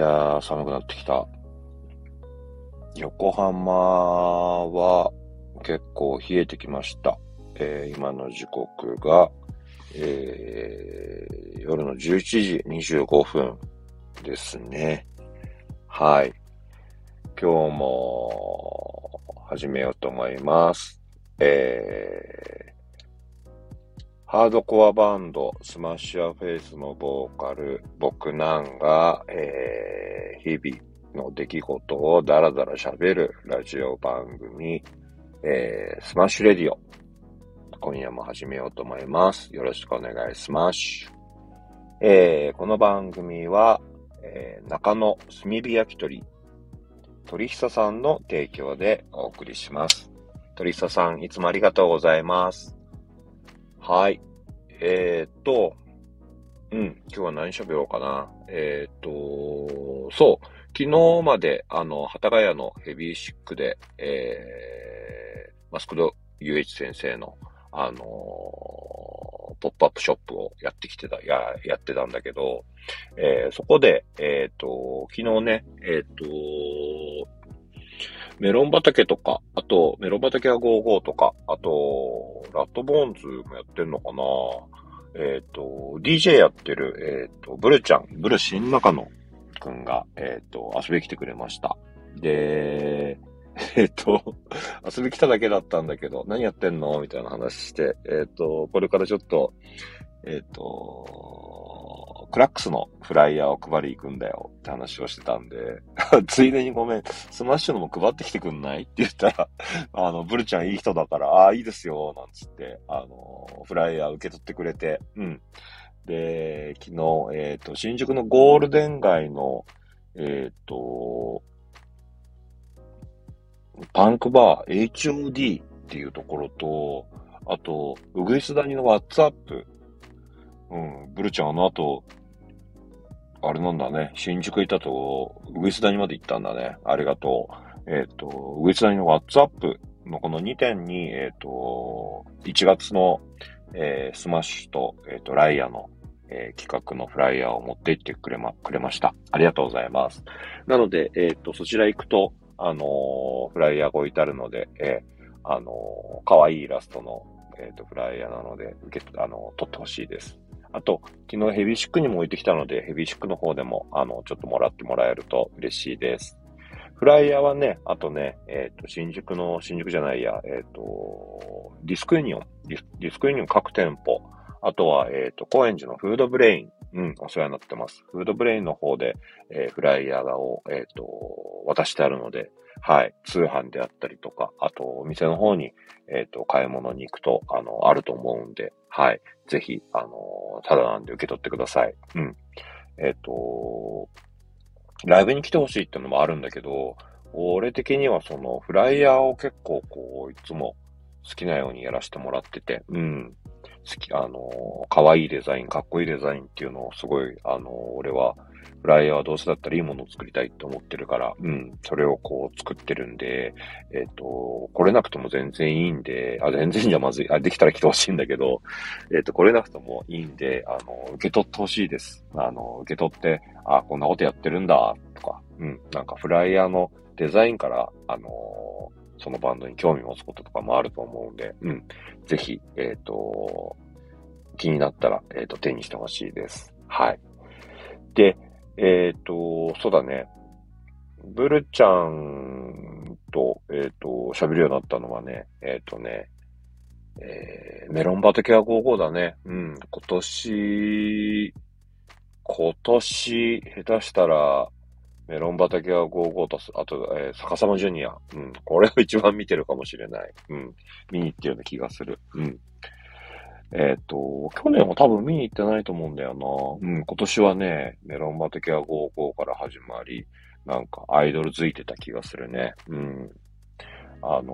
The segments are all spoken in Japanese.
やー、寒くなってきた。横浜は結構冷えてきました。えー、今の時刻が、えー、夜の11時25分ですね。はい。今日も始めようと思います。えー、ハードコアバンド、スマッシュアフェイスのボーカル、僕なんが、えー、日々の出来事をダラダラ喋るラジオ番組、えー、スマッシュレディオ。今夜も始めようと思います。よろしくお願いします。えー、この番組は、えー、中野炭火焼き鳥、鳥久さんの提供でお送りします。鳥久さん、いつもありがとうございます。はい。えー、っと、うん、今日は何喋ろうかな。えー、っと、そう、昨日まで、あの、幡ヶ谷のヘビーシックで、えー、マスクド UH 先生の、あのー、ポップアップショップをやってきてた、や、やってたんだけど、えー、そこで、えっ、と、昨日ね、えっ、と、メロン畑とか、あと、メロン畑は55とか、あと、ラットボーンズもやってんのかなえっ、と、DJ やってる、えっ、と、ブルちゃん、ブル新中野くんが、えっ、と、遊びに来てくれました。で、えっと、遊び来ただけだったんだけど、何やってんの？みたいな話して、えっと、これからちょっと、えっと、クラックスのフライヤーを配り行くんだよって話をしてたんで、ついでにごめん、スマッシュのも配ってきてくんないって言ったら、あの、ブルちゃんいい人だから、ああ、いいですよ、なんつって、あの、フライヤー受け取ってくれて、うん。で、昨日、えっ、と、新宿のゴールデン街の、えっ、と、パンクバー HOD っていうところと、あと、うぐいす谷のワッツアップ。うん、ブルちゃんあの後、あれなんだね、新宿行ったと、うぐいす谷まで行ったんだね。ありがとう。えっ、ー、と、うぐいす谷のワッツアップのこの2点に、えっ、ー、と、1月の、えー、スマッシュと、えっ、と、ライアの、え企画のフライヤーを持って行ってくれま、くれました。ありがとうございます。なので、えっ、と、そちら行くと、あの、フライヤーが置いてあるので、え、あのー、可愛いイラストの、えっ、と、フライヤーなので、受け、あの、取ってほしいです。あと、昨日ヘビーシックにも置いてきたので、ヘビーシックの方でも、あの、ちょっともらってもらえると嬉しいです。フライヤーはね、あとね、えっ、と、新宿の、新宿じゃないや、えっ、と、ディスクユニオン、ディスクユニオン各店舗、あとは、えっ、と、高円寺のフードブレイン、うん、お世話になってます。フードブレインの方で、えー、フライヤーを、えっ、と、渡してあるので、はい、通販であったりとか、あと、お店の方に、えっ、ー、と、買い物に行くと、あの、あると思うんで、はい、ぜひ、あの、ただなんで受け取ってください。うん。えっ、ー、と、ライブに来てほしいっていうのもあるんだけど、俺的にはその、フライヤーを結構こう、いつも好きなようにやらせてもらってて、うん。好き、あの、可愛いデザイン、かっこいいデザインっていうのをすごい、あの、俺は、フライヤーはどうせだったらいいものを作りたいって思ってるから、うん、それをこう作ってるんで、えっ、ー、と、来れなくても全然いいんで、あ、全然じゃまずい、あ、できたら来てほしいんだけど、えっ、ー、と、来れなくてもいいんで、あの、受け取ってほしいです。あの、受け取って、あ、こんなことやってるんだ、とか、うん、なんかフライヤーのデザインから、あのそのバンドに興味持つこととかもあると思うんで、うん。ぜひ、えっ、ー、と、気になったら、えっ、と、手にしてほしいです。はい。で、えっ、ー、と、そうだね。ブルちゃんと、えっ、と、喋るようになったのはね、えっ、とね、えメロン畑は55だね。うん。今年、今年、下手したら、メロン畑は55と、あと、えー、逆さまジュニア。うん。これを一番見てるかもしれない。うん。見に行ってるような気がする。うん。えっ、ー、と、去年は多分見に行ってないと思うんだよな。うん。今年はね、メロン畑は55から始まり、なんかアイドルづいてた気がするね。うん。あの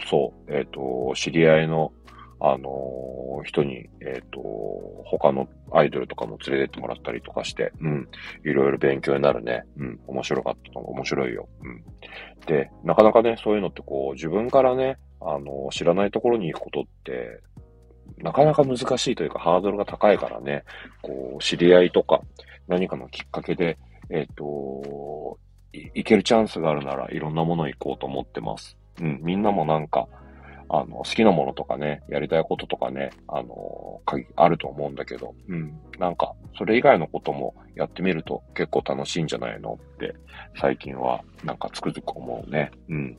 ー、そう。えっ、ー、と、知り合いのあのー、人に、えっ、ー、と、他のアイドルとかも連れてってもらったりとかして、うん、いろいろ勉強になるね。うん、面白かったの面白いよ。うん。で、なかなかね、そういうのってこう、自分からね、あの、知らないところに行くことって、なかなか難しいというかハードルが高いからね、こう、知り合いとか、何かのきっかけで、えっ、と、いけるチャンスがあるならいろんなもの行こうと思ってます。うん、みんなもなんか、あの、好きなものとかね、やりたいこととかね、あの、あると思うんだけど、うん。なんか、それ以外のこともやってみると結構楽しいんじゃないのって、最近はなんかつくづく思うね。うん。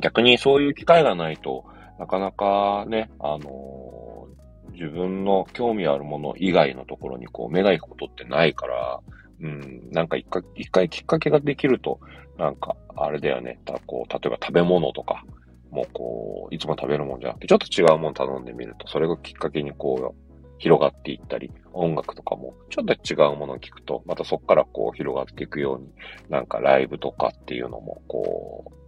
逆にそういう機会がないとなかなかね、あのー、自分の興味あるもの以外のところにこう目が行くことってないから、うん、なんか一回、一回きっかけができると、なんか、あれだよね、たこう、例えば食べ物とか、もうこう、いつも食べるもんじゃなくて、ちょっと違うもん頼んでみると、それがきっかけにこう、広がっていったり、音楽とかも、ちょっと違うものを聞くと、またそこからこう広がっていくように、なんかライブとかっていうのも、こう、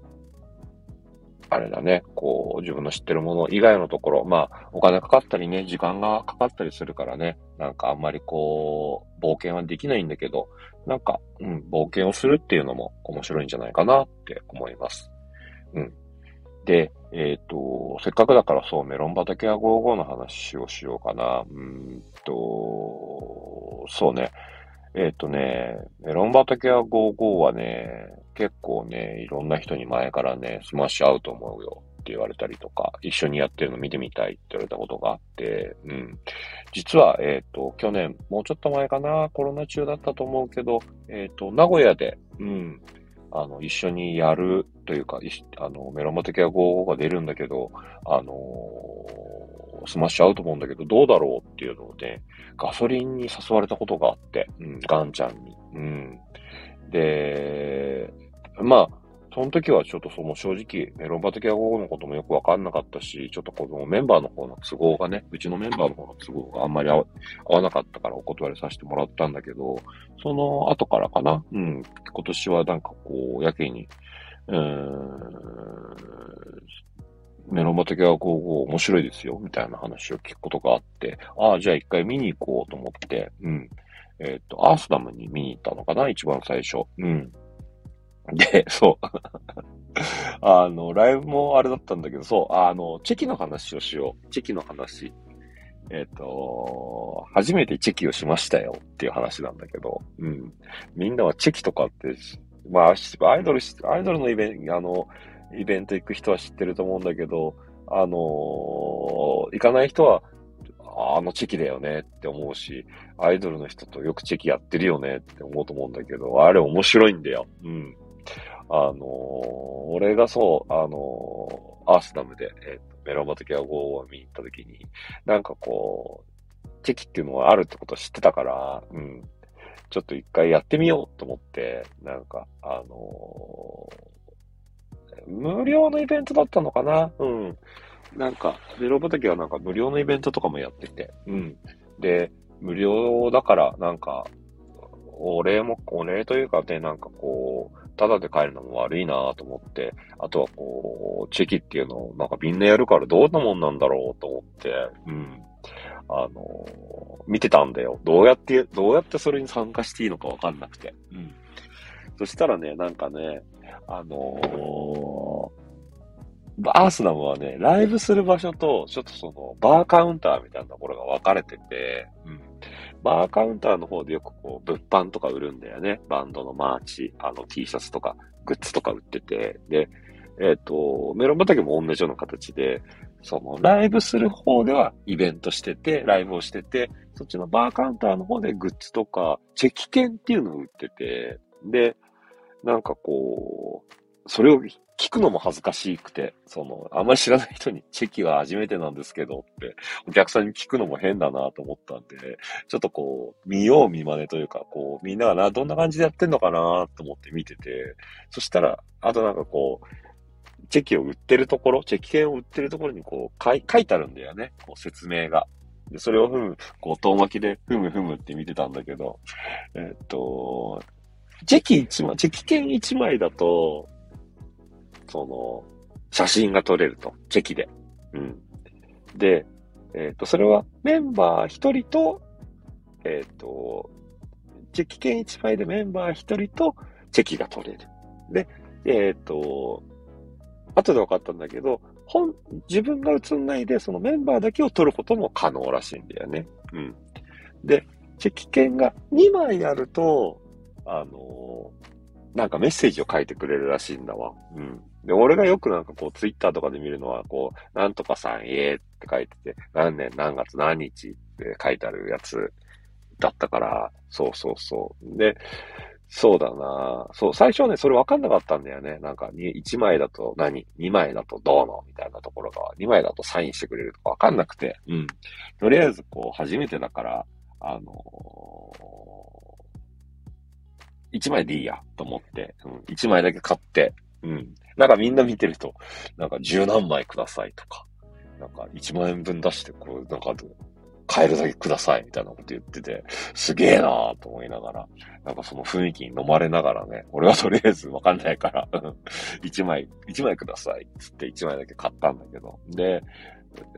あれだね、こう、自分の知ってるもの以外のところ、まあ、お金かかったりね、時間がかかったりするからね、なんかあんまりこう、冒険はできないんだけど、なんか、うん、冒険をするっていうのも面白いんじゃないかなって思います。うん。で、えっ、ー、と、せっかくだからそう、メロン畑や55の話をしようかな。うんと、そうね。えっ、とね、メロン畑屋55はね、結構ね、いろんな人に前からね、スマッシュ合うと思うよって言われたりとか、一緒にやってるの見てみたいって言われたことがあって、うん。実は、えっ、と、去年、もうちょっと前かな、コロナ中だったと思うけど、えっ、と、名古屋で、うん、あの、一緒にやるというか、あの、メロン畑屋55が出るんだけど、あのスマッシュ合うと思うんだけど、どうだろうっていうので、ガソリンに誘われたことがあって、うん、ガンちゃんに。うん。で、まあ、その時はちょっとその正直、メロン畑は午後のこともよくわかんなかったし、ちょっとこのメンバーの方の都合がね、うちのメンバーの方の都合があんまり合わなかったからお断りさせてもらったんだけど、その後からかな、うん、今年はなんかこう、やけに、うーん、メロン畑はこう、面白いですよ、みたいな話を聞くことがあって、ああ、じゃあ一回見に行こうと思って、うん。えっ、ー、と、アースダムに見に行ったのかな、一番最初。うん。で、そう。あの、ライブもあれだったんだけど、そう、あの、チェキの話をしよう。チェキの話。えっ、ー、と、初めてチェキをしましたよっていう話なんだけど、うん。みんなはチェキとかって、まあ、アイドル、アイドルのイベント、あの、イベント行く人は知ってると思うんだけど、あのー、行かない人は、あのチェキだよねって思うし、アイドルの人とよくチェキやってるよねって思うと思うんだけど、あれ面白いんだよ。うん。あのー、俺がそう、あのー、アースダムで、えー、メロン畑は5を見に行った時に、なんかこう、チェキっていうのがあるってことを知ってたから、うん。ちょっと一回やってみようと思って、なんか、あの無料のイベントだったのかな？うん。なんか、メロン畑はなんか無料のイベントとかもやってて、うん。で、無料だから、なんか、お礼も、お礼というかね、なんかこう、ただで帰るのも悪いなと思って、あとはこう、チェキっていうのをなんかみんなやるからどんなもんなんだろうと思って、うん。あの見てたんだよ。どうやって、どうやってそれに参加していいのかわかんなくて。うん。そしたらね、なんかね、あのー、アースダムはね、ライブする場所と、ちょっとその、バーカウンターみたいなところが分かれてて、うん。バーカウンターの方でよくこう、物販とか売るんだよね。バンドのマーチ、あの T シャツとか、グッズとか売ってて。で、えっ、ー、と、メロン畑も同じような形で、その、ライブする方ではイベントしてて、ライブをしてて、そっちのバーカウンターの方でグッズとか、チェキ券っていうのを売ってて、で、なんかこう、それを聞くのも恥ずかしくて、その、あんまり知らない人にチェキは初めてなんですけどって、お客さんに聞くのも変だなと思ったんで、ちょっとこう、見よう見真似というか、こう、みんながな、どんな感じでやってんのかなと思って見てて、そしたら、あとなんかこう、チェキを売ってるところ、チェキ券を売ってるところにこう書い、書いてあるんだよね。こう説明が。で、それをふむ、こう、遠巻きでふむふむって見てたんだけど、えっと、チェキ1枚、チェキ券1枚だと、その、写真が撮れると。チェキで。うん。で、えっ、ー、と、それはメンバー1人と、えっ、ー、と、チェキ券1枚でメンバー1人とチェキが取れる。で、えっ、ー、と、後で分かったんだけど、本、自分が映んないでそのメンバーだけを撮ることも可能らしいんだよね。うん。で、チェキ券が2枚あると、あの、なんかメッセージを書いてくれるらしいんだわ。うん。で、俺がよくなんかこう、ツイッターとかで見るのは、こう、なんとかさん、ええって書いてて、何年何月何日って書いてあるやつだったから、そうそうそう。で、そうだなそう、最初はね、それ分かんなかったんだよね。なんか、1枚だと何 ?2 枚だとどうの？みたいなところが、2枚だとサインしてくれるとか分かんなくて、うん。とりあえず、こう、初めてだから、あのー、1枚でいいや、と思って、うん、1枚だけ買って、うん。なんかみんな見てると、なんか十何枚くださいとか、なんか1万円分出して、こう、なんか、買えるだけください、みたいなこと言ってて、すげえなーと思いながら、なんかその雰囲気に飲まれながらね、俺はとりあえずわかんないから、1枚、1枚ください、つって1枚だけ買ったんだけど、で、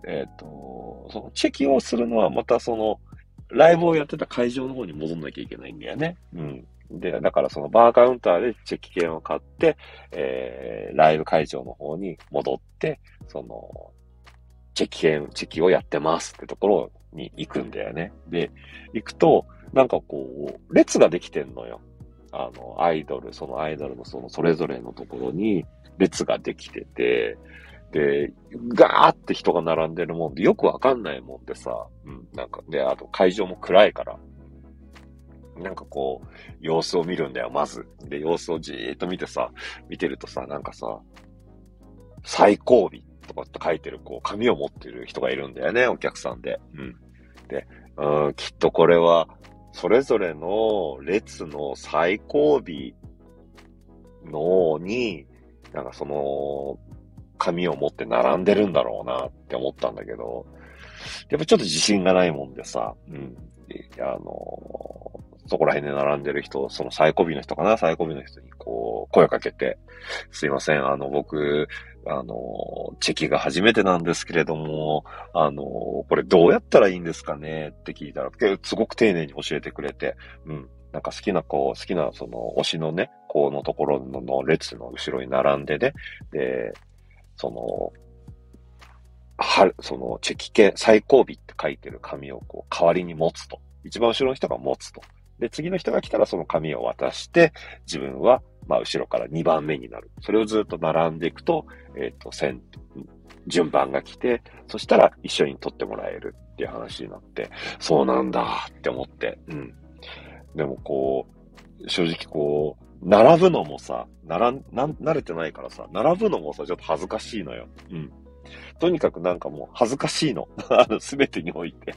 えっ、と、そのチェキをするのはまたその、ライブをやってた会場の方に戻んなきゃいけないんだよね。うん。で、だからそのバーカウンターでチェキ券を買って、えー、ライブ会場の方に戻って、その、チェキ券、チェキをやってますってところに行くんだよね。で、行くと、なんかこう、列ができてんのよ。あの、アイドル、そのアイドルのそのそれぞれのところに列ができてて、で、ガーって人が並んでるもんで、よくわかんないもんでさ、うん、なんか、で、あと会場も暗いから、なんかこう、様子を見るんだよ、まず。で、様子をじーっと見てさ、見てるとさ、なんかさ、最後尾とかって書いてる、こう、紙を持ってる人がいるんだよね、お客さんで。うん。で、うん、きっとこれは、それぞれの列の最後尾のに、なんかその、紙を持って並んでるんだろうなって思ったんだけど、やっぱちょっと自信がないもんでさ、うん。あのそこら辺で並んでる人、その最後尾の人かな？最後尾の人にこう、声かけて、すいません、あの、僕、あの、チェキが初めてなんですけれども、あの、これどうやったらいいんですかね？って聞いたら、すごく丁寧に教えてくれて、うん。なんか好きな子、好きなその推しのね、子のところの列の後ろに並んでね、で、その、は、その、チェキ券、最後尾って書いてる紙をこう、代わりに持つと。一番後ろの人が持つと。で、次の人が来たらその紙を渡して、自分は、まあ、後ろから2番目になる。それをずっと並んでいくと、えっ、ー、と、線、順番が来て、そしたら一緒に取ってもらえるっていう話になって、そうなんだって思って、うん。でもこう、正直こう、並ぶのもさ、並ん、な、慣れてないからさ、並ぶのもさ、ちょっと恥ずかしいのよ。うん。とにかくなんかもう恥ずかしいの。あの、すべてにおいて。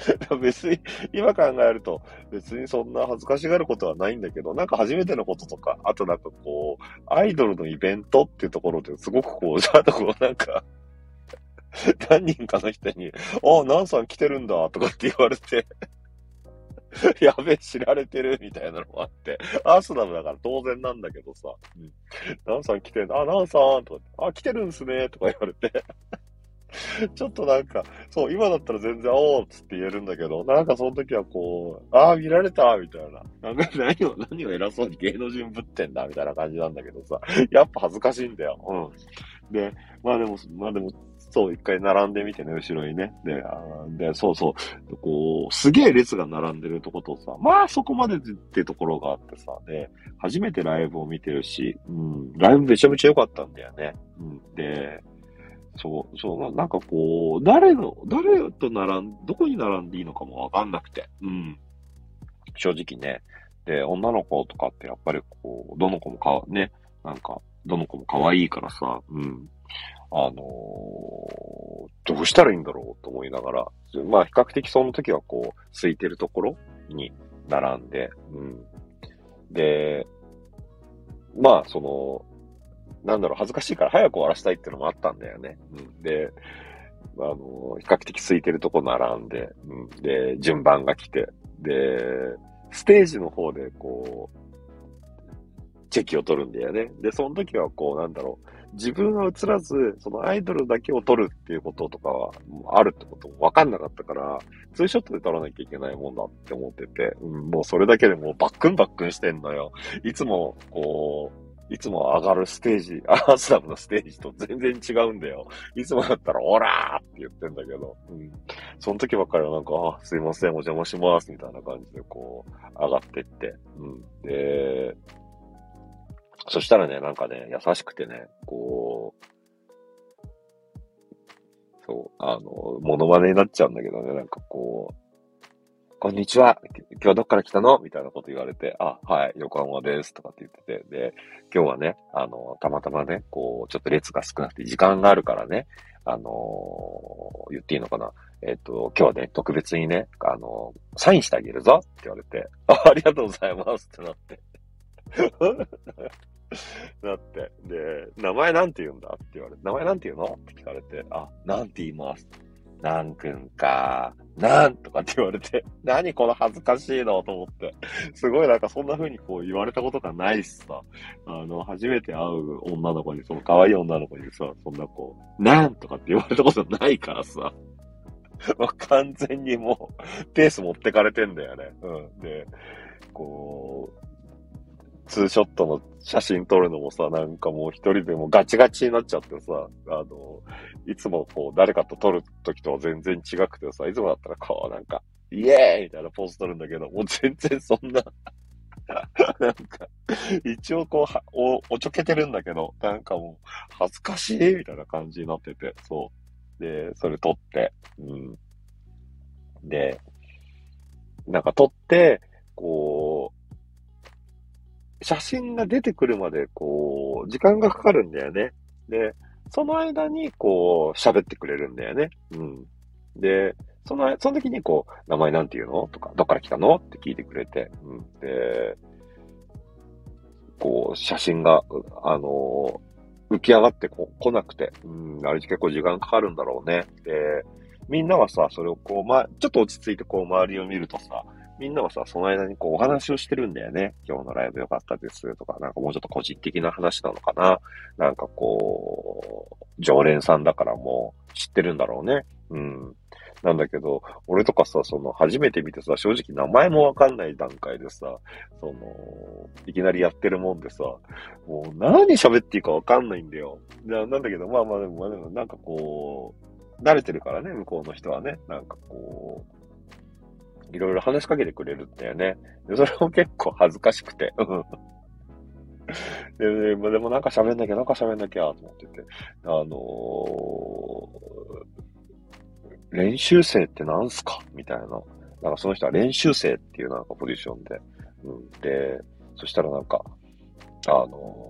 別に、今考えると、別にそんな恥ずかしがることはないんだけど、なんか初めてのこととか、あとなんかこう、アイドルのイベントっていうところですごくこう、ちゃんとこうなんか何人かの人に、あ、ナンさん来てるんだ、とかって言われて やべえ、知られてるみたいなのもあって、アースダムだから当然なんだけどさ、うん、ナンさん来てんあ、ナンさんとか、あ、来てるんすねとか言われて。ちょっとなんか、そう、今だったら全然、おーっつって言えるんだけど、なんかその時はこう、ああ、見られたみたいな。なんか 何を、何を偉そうに芸能人ぶってんだみたいな感じなんだけどさ、やっぱ恥ずかしいんだよ。うん。で、まあでも、まあでも、そう、一回並んでみてね、後ろにね。で、あで、そうそう、こう、すげえ列が並んでるとことさ、まあそこまでってところがあってさ、で、初めてライブを見てるし、うん、ライブめちゃめちゃ良かったんだよね。うん、で、そう、そう、なんかこう、誰の、誰と並ん、どこに並んでいいのかもわかんなくて、うん。正直ね。で、女の子とかってやっぱりこう、どの子もかわ、ね、なんか、どの子も可愛いからさ、うん。あのー、どうしたらいいんだろうと思いながら、まあ比較的その時はこう、空いてるところに並んで、うん。で、まあその、なんだろう、恥ずかしいから早く終わらせたいっていうのもあったんだよね。うん、で、あの、比較的空いてるとこ並んで、うん、で、順番が来て、で、ステージの方でこう、チェキを取るんだよね。で、その時はこう、なんだろう、自分は映らず、そのアイドルだけを撮るっていうこととかは、あるってこともわかんなかったから、ツーショットで撮らなきゃいけないもんだって思ってて、うん、もうそれだけでもうバックンバックンしてんのよ。いつも、こう、いつも上がるステージ、アースラムのステージと全然違うんだよ。いつもだったら、オラーって言ってんだけど、うん。その時ばっかりはなんか、あ、すいません、お邪魔します、みたいな感じでこう、上がってって、うん。で、そしたらね、なんかね、優しくてね、こう、そう、あの、モノマネになっちゃうんだけどね、なんかこう、こんにちは今日はどっから来たの？みたいなこと言われて、あ、はい、横浜です。とかって言ってて、で、今日はね、あの、たまたまね、こう、ちょっと列が少なくて時間があるからね、あのー、言っていいのかな？えっ、と、今日はね、特別にね、あのー、サインしてあげるぞって言われて、あありがとうございますってなって。なって。で、名前なんて言うんだ？って言われて、名前なんて言うの？って聞かれて、あ、なんて言います？なんくんか、なんとかって言われて、何この恥ずかしいのと思って。すごいなんかそんな風にこう言われたことがないしさ、あの、初めて会う女の子に、その可愛い女の子にさ、そんなこう、なんとかって言われたことないからさ、完全にもう、ペース持ってかれてんだよね。うん。で、こう、ツーショットの写真撮るのもさ、なんかもう一人でもガチガチになっちゃってさ、あの、いつもこう誰かと撮る時とは全然違くてさ、いつもだったらこうなんか、イエーイみたいなポーズ撮るんだけど、もう全然そんな なんか、一応こうはお、おちょけてるんだけど、なんかもう、恥ずかしいみたいな感じになってて、そう。で、それ撮って、うん。で、なんか撮って、こう、写真が出てくるまで、こう、時間がかかるんだよね。で、その間に、こう、喋ってくれるんだよね。うん。で、その、その時に、こう、名前なんて言うのとか、どっから来たのって聞いてくれて、うん。で、こう、写真が、あの浮き上がってこ来なくて、うん、あれ結構時間かかるんだろうね。で、みんなはさ、それをこう、ま、ちょっと落ち着いてこう、周りを見るとさ、みんなはさ、その間にこうお話をしてるんだよね。今日のライブ良かったですとか、なんかもうちょっと個人的な話なのかな。なんかこう、常連さんだからもう知ってるんだろうね。うん。なんだけど、俺とかさ、その、初めて見てさ、正直名前もわかんない段階でさ、その、いきなりやってるもんでさ、もう何喋っていいかわかんないんだよ。なんだけど、まあまあでも、まあでもなんかこう、慣れてるからね、向こうの人はね。なんかこう、いろいろ話しかけてくれるんだよね。でそれも結構恥ずかしくて。で、でもなんか喋んなきゃ、なんか喋んなきゃ、と思ってて。あのー、練習生ってなんすか？みたいな。なんかその人は練習生っていうなんかポジションで。うん、で、そしたらなんか、あのー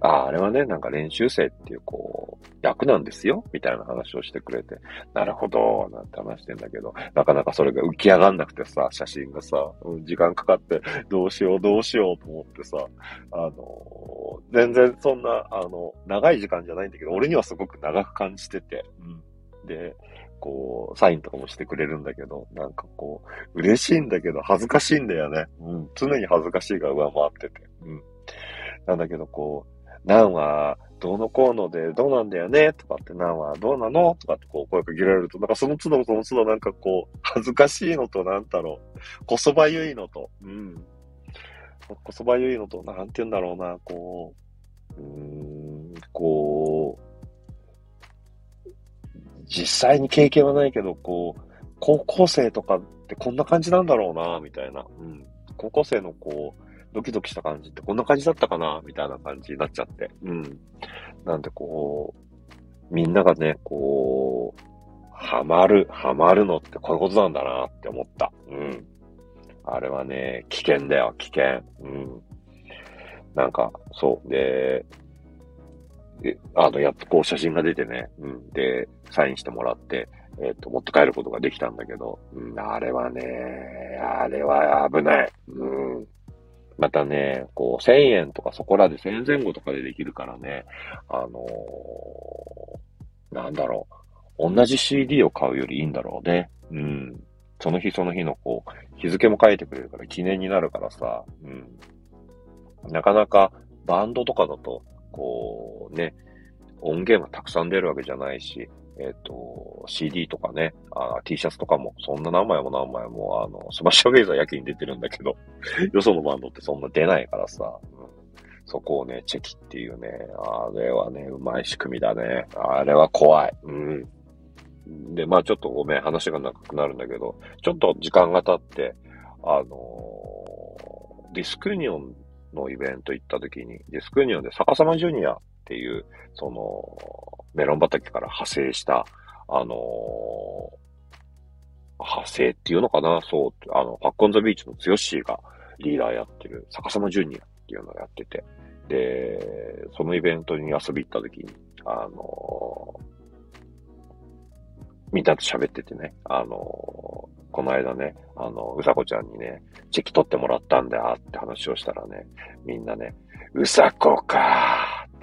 ああ、れはね、なんか練習生っていう、こう、役なんですよみたいな話をしてくれて、なるほど、なんて話してんだけど、なかなかそれが浮き上がんなくてさ、写真がさ、うん、時間かかって、どうしよう、どうしようと思ってさ、あのー、全然そんな、あの、長い時間じゃないんだけど、俺にはすごく長く感じてて、うん。で、こう、サインとかもしてくれるんだけど、なんかこう、嬉しいんだけど、恥ずかしいんだよね。うん。常に恥ずかしいが上回ってて。うん。なんだけど、こう、なんは、どうのこうので、どうなんだよね？とかって、なんはどうなの？とかってこう声かけられると、なんかその都度その都度なんかこう、恥ずかしいのと、なんだろう、こそばゆいのと、うん。こそばゆいのと、なんて言うんだろうな、こう、うーん、こう、実際に経験はないけど、こう、高校生とかってこんな感じなんだろうな、みたいな。うん。高校生のこう、ドキドキした感じってこんな感じだったかなみたいな感じになっちゃって。うん。なんでこう、みんながね、こう、ハマる、ハマるのってこういうことなんだなって思った。うん。あれはね、危険だよ、危険。うん。なんか、そう。で、であの、やっとこう写真が出てね、うん。で、サインしてもらって、えっ、ー、と、持って帰ることができたんだけど、うん、あれはね、あれは危ない。うん。またね、こう、1000円とかそこらで1000円前後とかでできるからね、あのー、なんだろう。同じ CD を買うよりいいんだろうね。うん。その日その日のこう、日付も書いてくれるから記念になるからさ、うん。なかなかバンドとかだと、こうね、音源はたくさん出るわけじゃないし、えっ、ー、と、CD とかね、あ T シャツとかも、そんな何枚も何枚も、あの、スマッシュフェイザーやけに出てるんだけど、よそのバンドってそんな出ないからさ、うん、そこをね、チェキっていうね、あれはね、うまい仕組みだね。あれは怖い。うん。で、まあちょっとごめん、話が長くなるんだけど、ちょっと時間が経って、あのー、ディスクユニオンのイベント行った時に、ディスクユニオンで逆さまジュニアっていう、その、メロン畑から派生した、あのー、派生っていうのかな？そう、あの、パッコンザビーチの強しがリーダーやってる逆さまジュニアっていうのをやってて、で、そのイベントに遊び行った時に、あのー、みんなと喋っててね、あのー、この間ね、あの、うさこちゃんにね、チェキ取ってもらったんだって話をしたらね、みんなね、うさこかー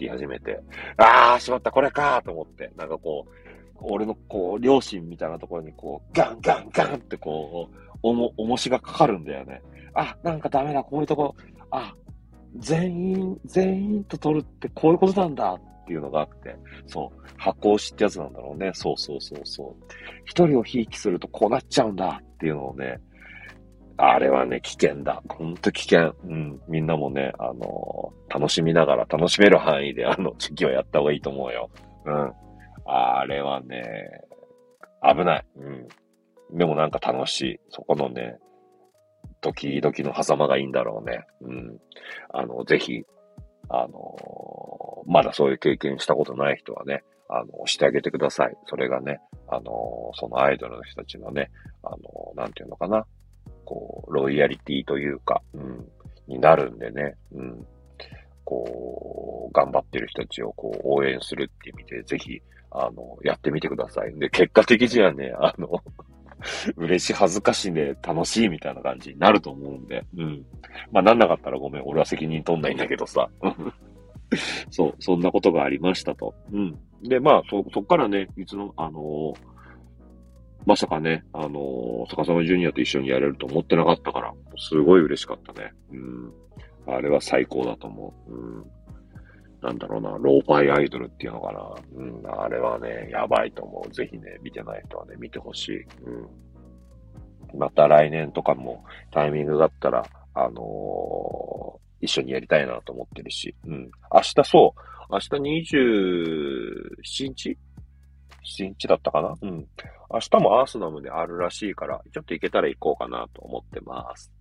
言い始めて、あー、しまった、これかと思って、なんかこう、俺のこう、両親みたいなところにこう、ガンガンガンってこう、おも、重しがかかるんだよね。あ、なんかダメだ、こういうとこ、あ、全員、全員と取るってこういうことなんだっていうのがあって、そう、発行しってやつなんだろうね。そうそうそうそう。一人をひいきするとこうなっちゃうんだっていうのをね、あれはね、危険だ。ほんと危険。うん。みんなもね、あのー、楽しみながら、楽しめる範囲で、あの、時期はやった方がいいと思うよ。うん。あれはね、危ない。うん。でもなんか楽しい。そこのね、時々の狭間がいいんだろうね。うん。あの、ぜひ、あのまだそういう経験したことない人はね、あの、してあげてください。それがね、あのそのアイドルの人たちのね、あのなんていうのかな。こう、ロイヤリティというか、うん、になるんでね、うん。こう、頑張ってる人たちをこう、応援するっていう意味で、ぜひ、あの、やってみてください。で、結果的にはね、あの 嬉しい、恥ずかしいね、楽しいみたいな感じになると思うんで、うん。まあ、なんなかったらごめん、俺は責任取んないんだけどさ。そう、そんなことがありましたと。うん。で、まあ、そ、そっからね、いつの、あのー、まさかね、あのー、坂沢ジュニアと一緒にやれると思ってなかったから、すごい嬉しかったね。うん。あれは最高だと思う。うん。なんだろうな、ローファイアイドルっていうのかな。うん、あれはね、やばいと思う。ぜひね、見てない人はね、見てほしい。うん。また来年とかもタイミングがあったら、あのー、一緒にやりたいなと思ってるし。うん。明日そう。明日27日 ?7 日だったかな？うん。明日もアースナムであるらしいから、ちょっと行けたら行こうかなと思ってます。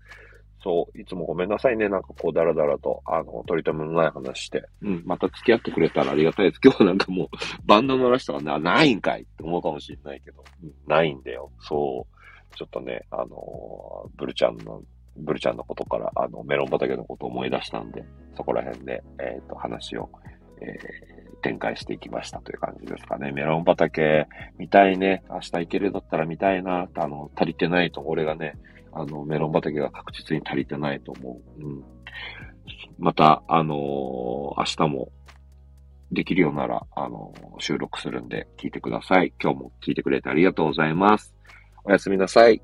そう、いつもごめんなさいね。なんかこう、だらだらと、あの、取り留めのない話して。うん、また付き合ってくれたらありがたいです。今日はなんかもう、バンドの話とかな、ないんかいって思うかもしれないけど、うん、ないんだよ。そう。ちょっとね、あのブルちゃんの、ブルちゃんのことから、あの、メロン畑のことを思い出したんで、そこら辺で、えっ、ー、と、話を、えー、展開していきましたという感じですかね。メロン畑、見たいね。明日行けるだったら見たいな。あの、足りてないと、俺がね、あの、メロン畑が確実に足りてないと思う。うん。また、あのー、明日もできるようなら、あのー、収録するんで聞いてください。今日も聞いてくれてありがとうございます。おやすみなさい。